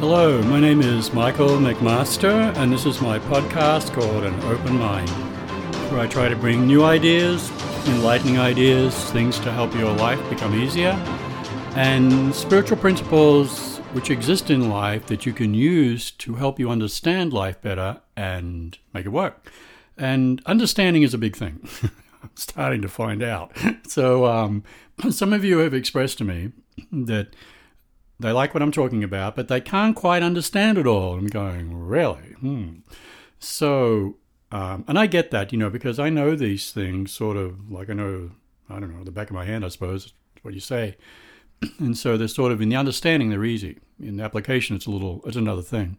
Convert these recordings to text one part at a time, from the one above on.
Hello, my name is Michael McMaster, and this is my podcast called An Open Mind, where I try to bring new ideas, enlightening ideas, things to help your life become easier, and spiritual principles which exist in life that you can use to help you understand life better and make it work. And understanding is a big thing. I'm starting to find out. So, um, some of you have expressed to me that they like what I'm talking about, but they can't quite understand it all. I'm going, really? Hmm. So, um, and I get that, you know, because I know these things sort of like I know, I don't know, the back of my hand, I suppose, what you say. And so they're sort of in the understanding, they're easy. In the application, it's a little, it's another thing.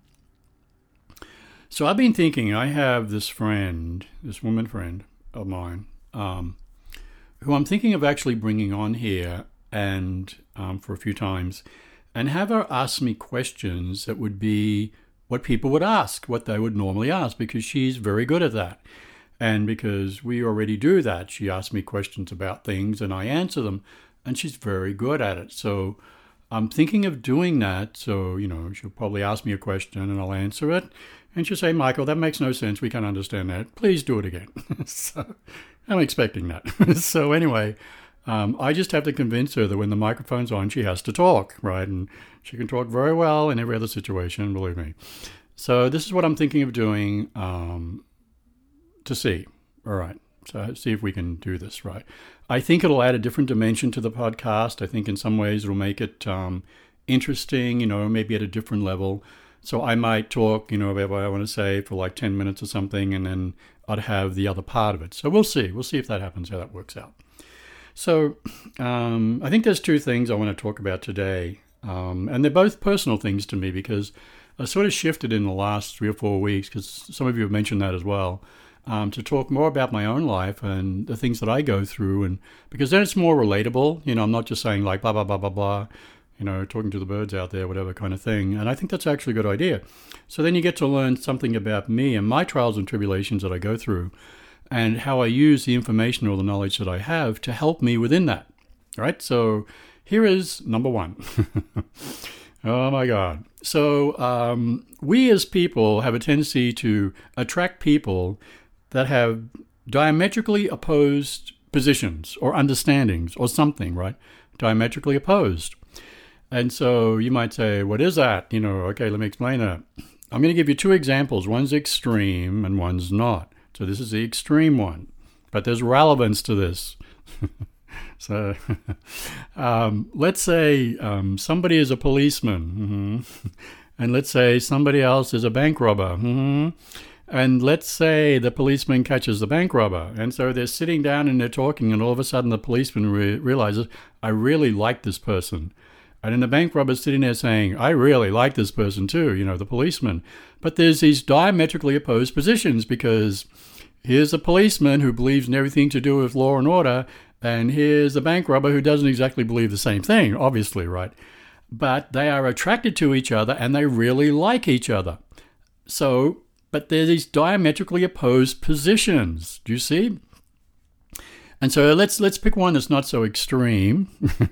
So I've been thinking, I have this friend, this woman friend of mine, um, who I'm thinking of actually bringing on here and um, for a few times and have her ask me questions that would be what people would ask, what they would normally ask, because she's very good at that. And because we already do that, she asks me questions about things and I answer them, and she's very good at it. So I'm thinking of doing that. So, you know, she'll probably ask me a question and I'll answer it. And she'll say, Michael, that makes no sense. We can't understand that. Please do it again. so I'm expecting that. so, anyway, um, I just have to convince her that when the microphone's on, she has to talk, right? And she can talk very well in every other situation, believe me. So this is what I'm thinking of doing um, to see. All right. So see if we can do this right. I think it'll add a different dimension to the podcast. I think in some ways it'll make it um, interesting, you know, maybe at a different level. So I might talk, you know, about what I want to say for like 10 minutes or something, and then I'd have the other part of it. So we'll see. We'll see if that happens, how that works out. So, um, I think there's two things I want to talk about today. Um, and they're both personal things to me because I sort of shifted in the last three or four weeks, because some of you have mentioned that as well, um, to talk more about my own life and the things that I go through. And because then it's more relatable. You know, I'm not just saying like blah, blah, blah, blah, blah, you know, talking to the birds out there, whatever kind of thing. And I think that's actually a good idea. So then you get to learn something about me and my trials and tribulations that I go through and how I use the information or the knowledge that I have to help me within that. All right, so here is number one. oh my God. So, um, we as people have a tendency to attract people that have diametrically opposed positions or understandings or something, right? Diametrically opposed. And so you might say, what is that? You know, okay, let me explain that. I'm going to give you two examples. One's extreme and one's not. So this is the extreme one, but there's relevance to this. so um, let's say um, somebody is a policeman, mm-hmm. and let's say somebody else is a bank robber. Mm-hmm. And let's say the policeman catches the bank robber. And so they're sitting down and they're talking, and all of a sudden the policeman re- realizes, I really like this person. And then the bank robber's sitting there saying, I really like this person too, you know, the policeman. But there's these diametrically opposed positions because here's a policeman who believes in everything to do with law and order, and here's a bank robber who doesn't exactly believe the same thing, obviously, right? But they are attracted to each other and they really like each other. So, but they're these diametrically opposed positions. Do you see? And so let's let's pick one that's not so extreme.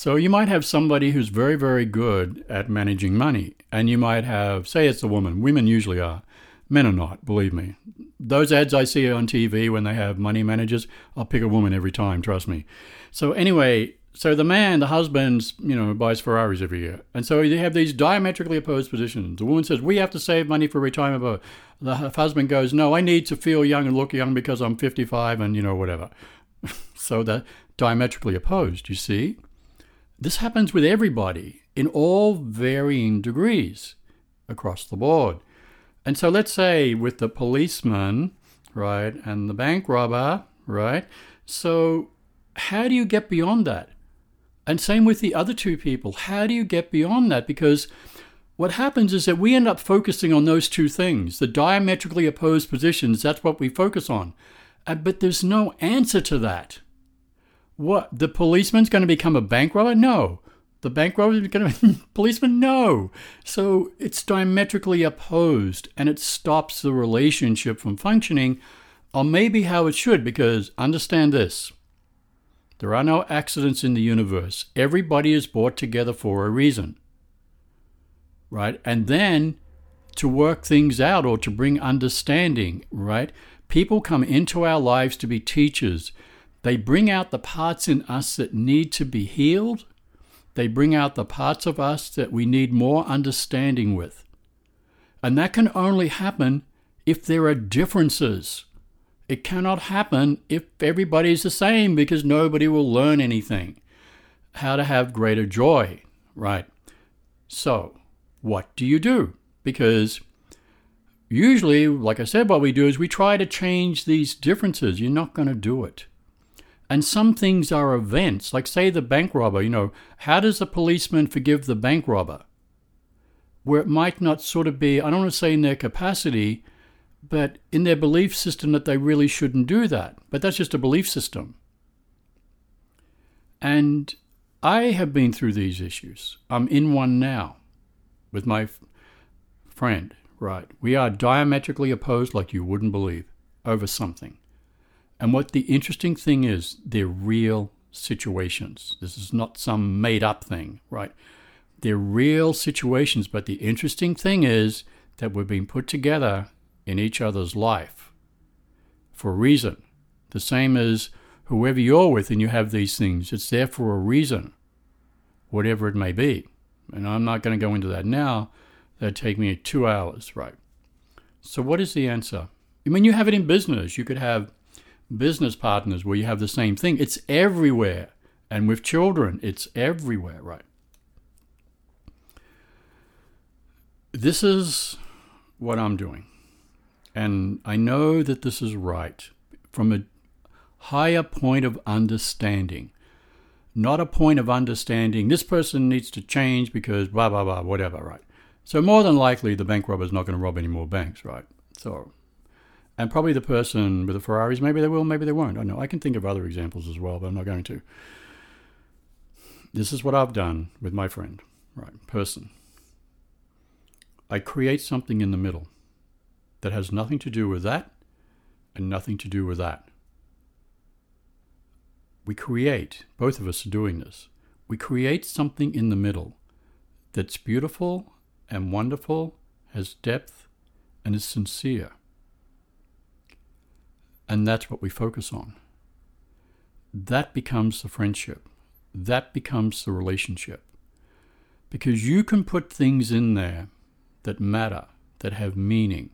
So you might have somebody who's very, very good at managing money, and you might have, say, it's a woman. Women usually are. Men are not, believe me. Those ads I see on TV when they have money managers, I'll pick a woman every time, trust me. So anyway, so the man, the husband, you know, buys Ferraris every year. And so you have these diametrically opposed positions. The woman says, We have to save money for retirement. But the husband goes, No, I need to feel young and look young because I'm 55 and, you know, whatever. so they're diametrically opposed, you see? This happens with everybody in all varying degrees across the board. And so let's say with the policeman, right, and the bank robber, right? So how do you get beyond that? And same with the other two people. How do you get beyond that? Because what happens is that we end up focusing on those two things, the diametrically opposed positions. That's what we focus on. But there's no answer to that. What? The policeman's going to become a bank robber? No. The bank robber is going to be policeman? No. So it's diametrically opposed and it stops the relationship from functioning, or maybe how it should, because understand this. There are no accidents in the universe. Everybody is brought together for a reason. right? And then to work things out or to bring understanding, right? People come into our lives to be teachers. They bring out the parts in us that need to be healed. They bring out the parts of us that we need more understanding with. And that can only happen if there are differences. It cannot happen if everybody's the same because nobody will learn anything. How to have greater joy, right? So, what do you do? Because usually, like I said, what we do is we try to change these differences. You're not going to do it. And some things are events, like, say, the bank robber. You know, how does the policeman forgive the bank robber? Where it might not sort of be, I don't want to say in their capacity, but in their belief system that they really shouldn't do that. But that's just a belief system. And I have been through these issues. I'm in one now with my f- friend, right? We are diametrically opposed like you wouldn't believe over something. And what the interesting thing is, they're real situations. This is not some made up thing, right? They're real situations, but the interesting thing is that we're being put together in each other's life for a reason. The same as whoever you're with and you have these things, it's there for a reason, whatever it may be. And I'm not going to go into that now. That'd take me two hours, right? So, what is the answer? I mean, you have it in business. You could have business partners where you have the same thing. It's everywhere. And with children, it's everywhere, right? This is what I'm doing. And I know that this is right from a higher point of understanding, not a point of understanding this person needs to change because blah, blah, blah, whatever, right? So, more than likely, the bank robber is not going to rob any more banks, right? So, and probably the person with the Ferraris, maybe they will, maybe they won't. I know. I can think of other examples as well, but I'm not going to. This is what I've done with my friend, right? Person. I create something in the middle that has nothing to do with that and nothing to do with that. We create, both of us are doing this, we create something in the middle that's beautiful and wonderful, has depth, and is sincere. And that's what we focus on. That becomes the friendship. That becomes the relationship. Because you can put things in there that matter, that have meaning,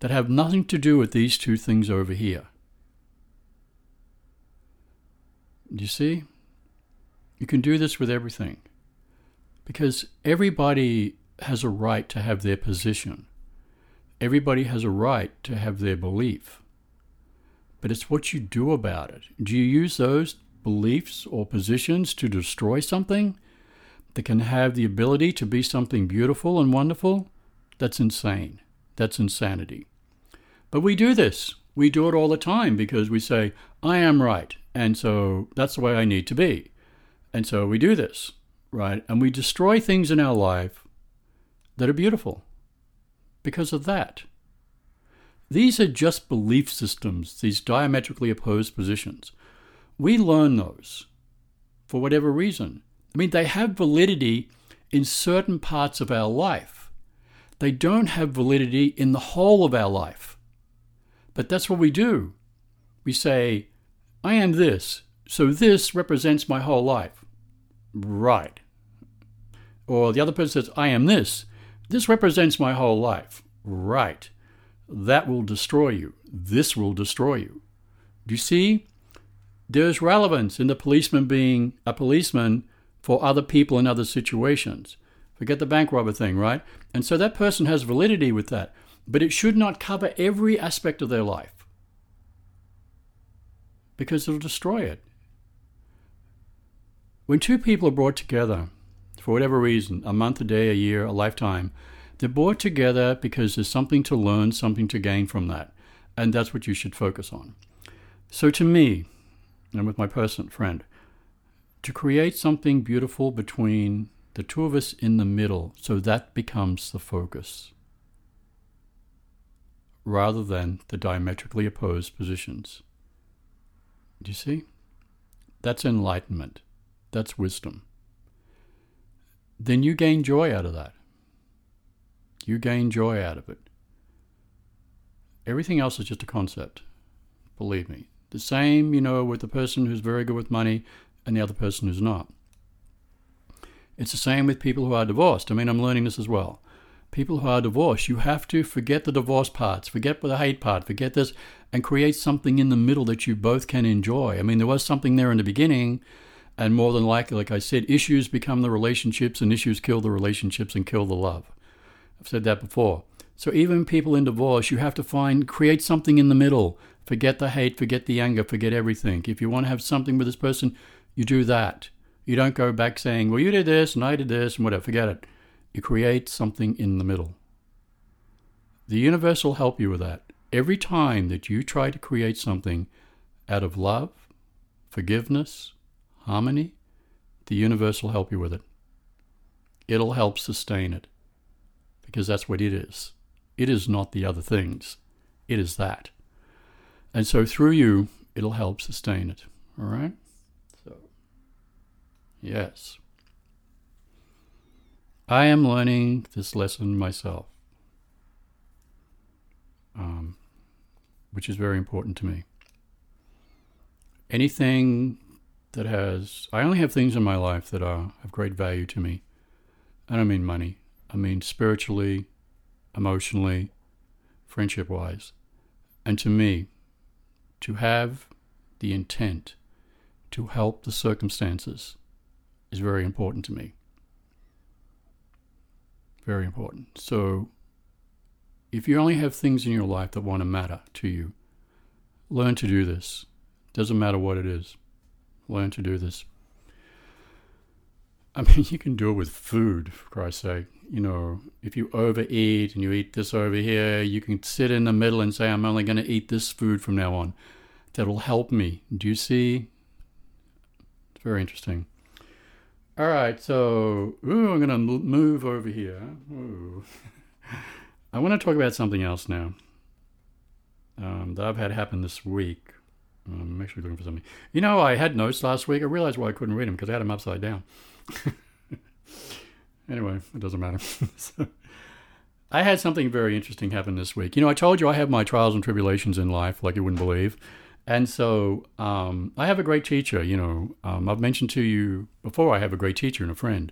that have nothing to do with these two things over here. You see? You can do this with everything. Because everybody has a right to have their position. Everybody has a right to have their belief. But it's what you do about it. Do you use those beliefs or positions to destroy something that can have the ability to be something beautiful and wonderful? That's insane. That's insanity. But we do this. We do it all the time because we say, I am right. And so that's the way I need to be. And so we do this, right? And we destroy things in our life that are beautiful because of that. These are just belief systems, these diametrically opposed positions. We learn those for whatever reason. I mean, they have validity in certain parts of our life, they don't have validity in the whole of our life. But that's what we do. We say, I am this, so this represents my whole life. Right. Or the other person says, I am this, this represents my whole life. Right. That will destroy you. This will destroy you. Do you see? There's relevance in the policeman being a policeman for other people in other situations. Forget the bank robber thing, right? And so that person has validity with that but it should not cover every aspect of their life because it'll destroy it. When two people are brought together, for whatever reason, a month, a day, a year, a lifetime, they're brought together because there's something to learn, something to gain from that. And that's what you should focus on. So, to me, and with my person, friend, to create something beautiful between the two of us in the middle, so that becomes the focus rather than the diametrically opposed positions. Do you see? That's enlightenment. That's wisdom. Then you gain joy out of that You gain joy out of it. Everything else is just a concept. Believe me. The same, you know, with the person who's very good with money and the other person who's not. It's the same with people who are divorced. I mean, I'm learning this as well. People who are divorced, you have to forget the divorce parts, forget the hate part, forget this, and create something in the middle that you both can enjoy. I mean, there was something there in the beginning, and more than likely, like I said, issues become the relationships, and issues kill the relationships and kill the love. I've said that before. So even people in divorce, you have to find, create something in the middle. Forget the hate, forget the anger, forget everything. If you want to have something with this person, you do that. You don't go back saying, well, you did this and I did this and whatever. Forget it. You create something in the middle. The universe will help you with that. Every time that you try to create something out of love, forgiveness, harmony, the universe will help you with it. It'll help sustain it because that's what it is. It is not the other things, it is that. And so through you, it'll help sustain it. All right? So, yes. I am learning this lesson myself, um, which is very important to me. Anything that has, I only have things in my life that are of great value to me. I don't mean money, I mean spiritually, emotionally, friendship wise. And to me, to have the intent to help the circumstances is very important to me. Very important. So, if you only have things in your life that want to matter to you, learn to do this. Doesn't matter what it is. Learn to do this. I mean, you can do it with food, for Christ's sake. You know, if you overeat and you eat this over here, you can sit in the middle and say, I'm only going to eat this food from now on. That'll help me. Do you see? It's very interesting. All right, so ooh, I'm going to move over here. I want to talk about something else now um, that I've had happen this week. I'm actually looking for something. You know, I had notes last week. I realized why I couldn't read them because I had them upside down. anyway, it doesn't matter. so, I had something very interesting happen this week. You know, I told you I have my trials and tribulations in life, like you wouldn't believe. And so um, I have a great teacher. You know, um, I've mentioned to you before, I have a great teacher and a friend.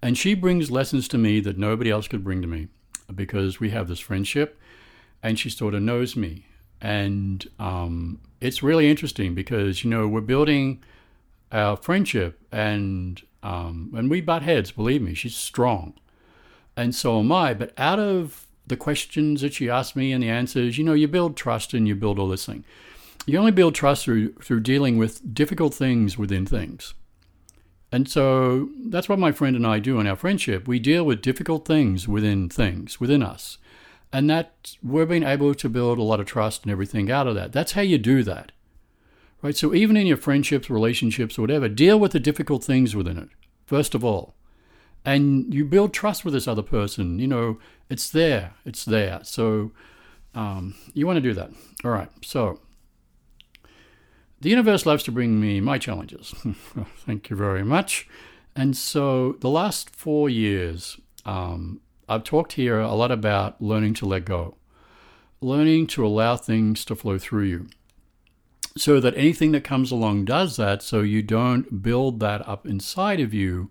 And she brings lessons to me that nobody else could bring to me because we have this friendship and she sort of knows me. And um, it's really interesting because, you know, we're building our friendship and um, and we butt heads, believe me, she's strong. And so am I. But out of the questions that she asked me and the answers, you know, you build trust and you build all this thing. You only build trust through through dealing with difficult things within things. And so that's what my friend and I do in our friendship. We deal with difficult things within things, within us. And that we're being able to build a lot of trust and everything out of that. That's how you do that. Right? So even in your friendships, relationships, whatever, deal with the difficult things within it, first of all. And you build trust with this other person. You know, it's there. It's there. So um, you want to do that. All right. So the universe loves to bring me my challenges. Thank you very much. And so the last four years, um, I've talked here a lot about learning to let go, learning to allow things to flow through you so that anything that comes along does that so you don't build that up inside of you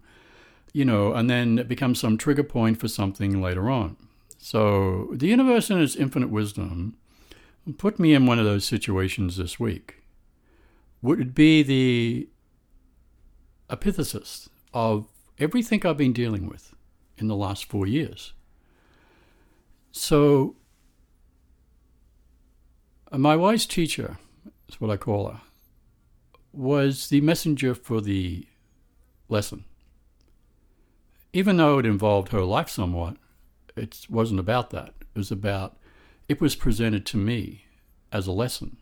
you know and then it becomes some trigger point for something later on so the universe in its infinite wisdom put me in one of those situations this week would it be the epithesis of everything I've been dealing with in the last four years. So, uh, my wise teacher that's what I call her, was the messenger for the lesson. Even though it involved her life somewhat, it wasn't about that. It was about, it was presented to me as a lesson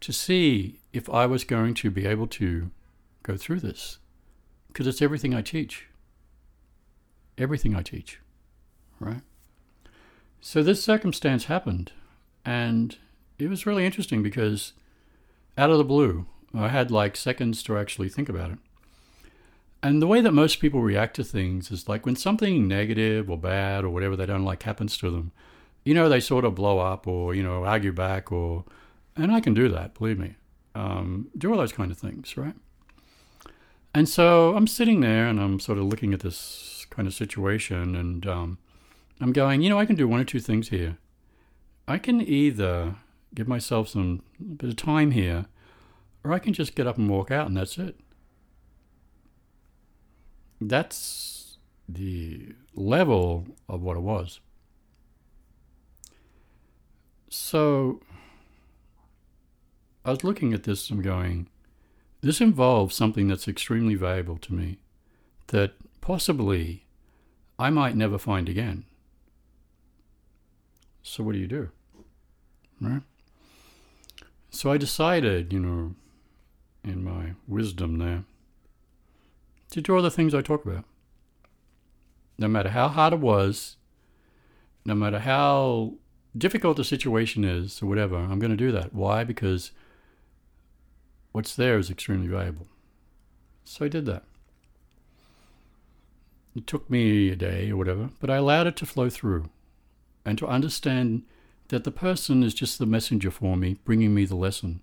to see if I was going to be able to go through this. Because it's everything I teach. Everything I teach. Right? So this circumstance happened. And it was really interesting because out of the blue. I had like seconds to actually think about it. And the way that most people react to things is like when something negative or bad or whatever they don't like happens to them, you know, they sort of blow up or, you know, argue back or, and I can do that, believe me. Um, do all those kind of things, right? And so I'm sitting there and I'm sort of looking at this kind of situation and um, I'm going, you know, I can do one or two things here. I can either give myself some bit of time here or I can just get up and walk out and that's it that's the level of what it was. So I was looking at this and going, this involves something that's extremely valuable to me that possibly I might never find again. So what do you do? Right? So I decided, you know, in my wisdom there, to do all the things I talk about. No matter how hard it was, no matter how difficult the situation is or whatever, I'm going to do that. Why? Because what's there is extremely valuable. So I did that. It took me a day or whatever, but I allowed it to flow through and to understand that the person is just the messenger for me, bringing me the lesson.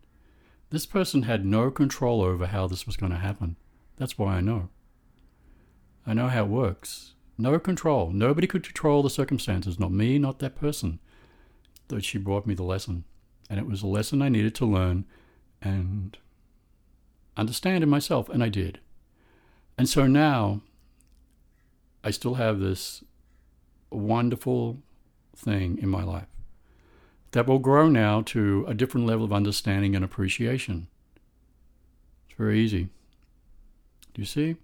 This person had no control over how this was going to happen. That's why I know. I know how it works. No control. Nobody could control the circumstances, not me, not that person. Though she brought me the lesson. And it was a lesson I needed to learn and understand in myself, and I did. And so now I still have this wonderful thing in my life that will grow now to a different level of understanding and appreciation. It's very easy. Do you see?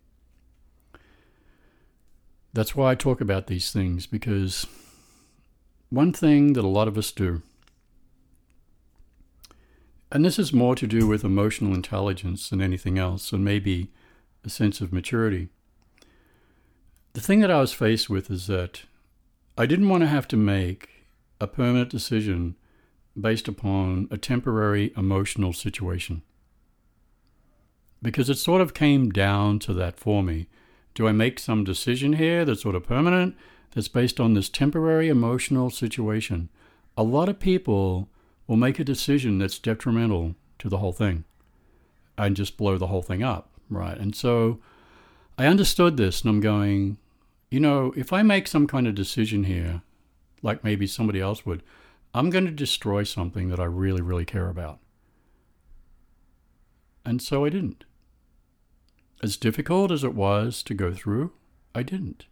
That's why I talk about these things because one thing that a lot of us do, and this is more to do with emotional intelligence than anything else, and maybe a sense of maturity. The thing that I was faced with is that I didn't want to have to make a permanent decision based upon a temporary emotional situation. Because it sort of came down to that for me. Do I make some decision here that's sort of permanent, that's based on this temporary emotional situation? A lot of people will make a decision that's detrimental to the whole thing and just blow the whole thing up, right? And so I understood this and I'm going, you know, if I make some kind of decision here, like maybe somebody else would, I'm going to destroy something that I really, really care about. And so I didn't. As difficult as it was to go through, I didn't.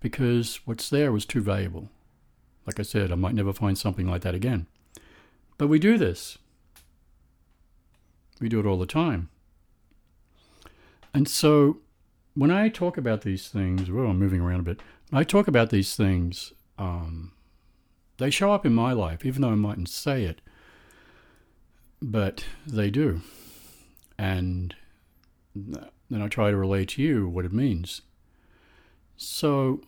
Because what's there was too valuable. Like I said, I might never find something like that again. But we do this. We do it all the time. And so when I talk about these things, well, I'm moving around a bit. When I talk about these things, um, they show up in my life, even though I mightn't say it. But they do. And then I try to relate to you what it means. So,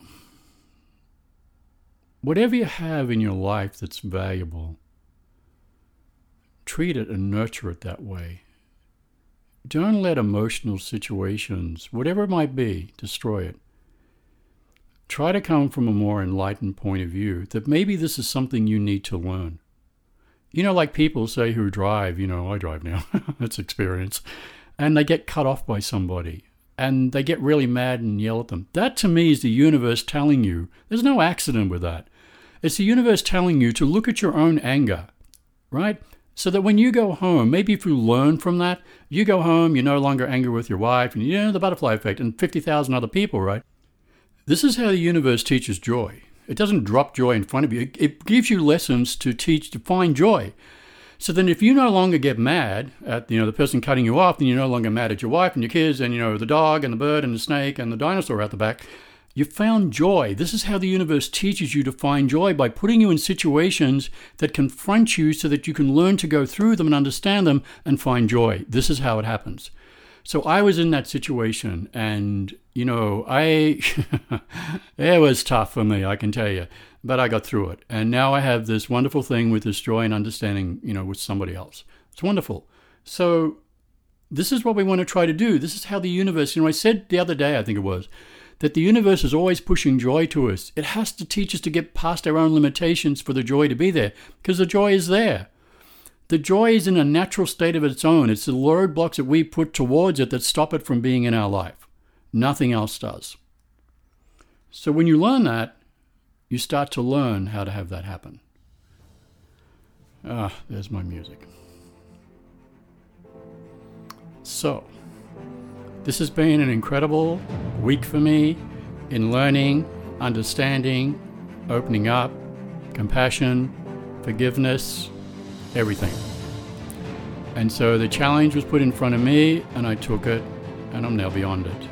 whatever you have in your life that's valuable, treat it and nurture it that way. Don't let emotional situations, whatever it might be, destroy it. Try to come from a more enlightened point of view that maybe this is something you need to learn. You know, like people say who drive, you know, I drive now, that's experience and they get cut off by somebody and they get really mad and yell at them. That to me is the universe telling you there's no accident with that. It's the universe telling you to look at your own anger, right? So that when you go home, maybe if you learn from that, you go home, you're no longer angry with your wife, and you know the butterfly effect and 50,000 other people, right? This is how the universe teaches joy. It doesn't drop joy in front of you, it gives you lessons to teach to find joy. So then, if you no longer get mad at you know the person cutting you off, then you're no longer mad at your wife and your kids and you know the dog and the bird and the snake and the dinosaur out the back. You found joy. This is how the universe teaches you to find joy by putting you in situations that confront you so that you can learn to go through them and understand them and find joy. This is how it happens. So I was in that situation and you know, I it was tough for me, I can tell you but I got through it. And now I have this wonderful thing with this joy and understanding, you know, with somebody else. It's wonderful. So this is what we want to try to do. This is how the universe, you know, I said the other day, I think it was, that the universe is always pushing joy to us. It has to teach us to get past our own limitations for the joy to be there, because the joy is there. The joy is in a natural state of its own. It's the roadblocks that we put towards it that stop it from being in our life. Nothing else does. So when you learn that, you start to learn how to have that happen. Ah, there's my music. So, this has been an incredible week for me in learning, understanding, opening up, compassion, forgiveness, everything. And so the challenge was put in front of me, and I took it, and I'm now beyond it.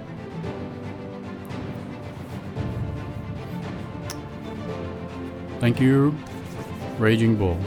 Thank you, Raging Bull.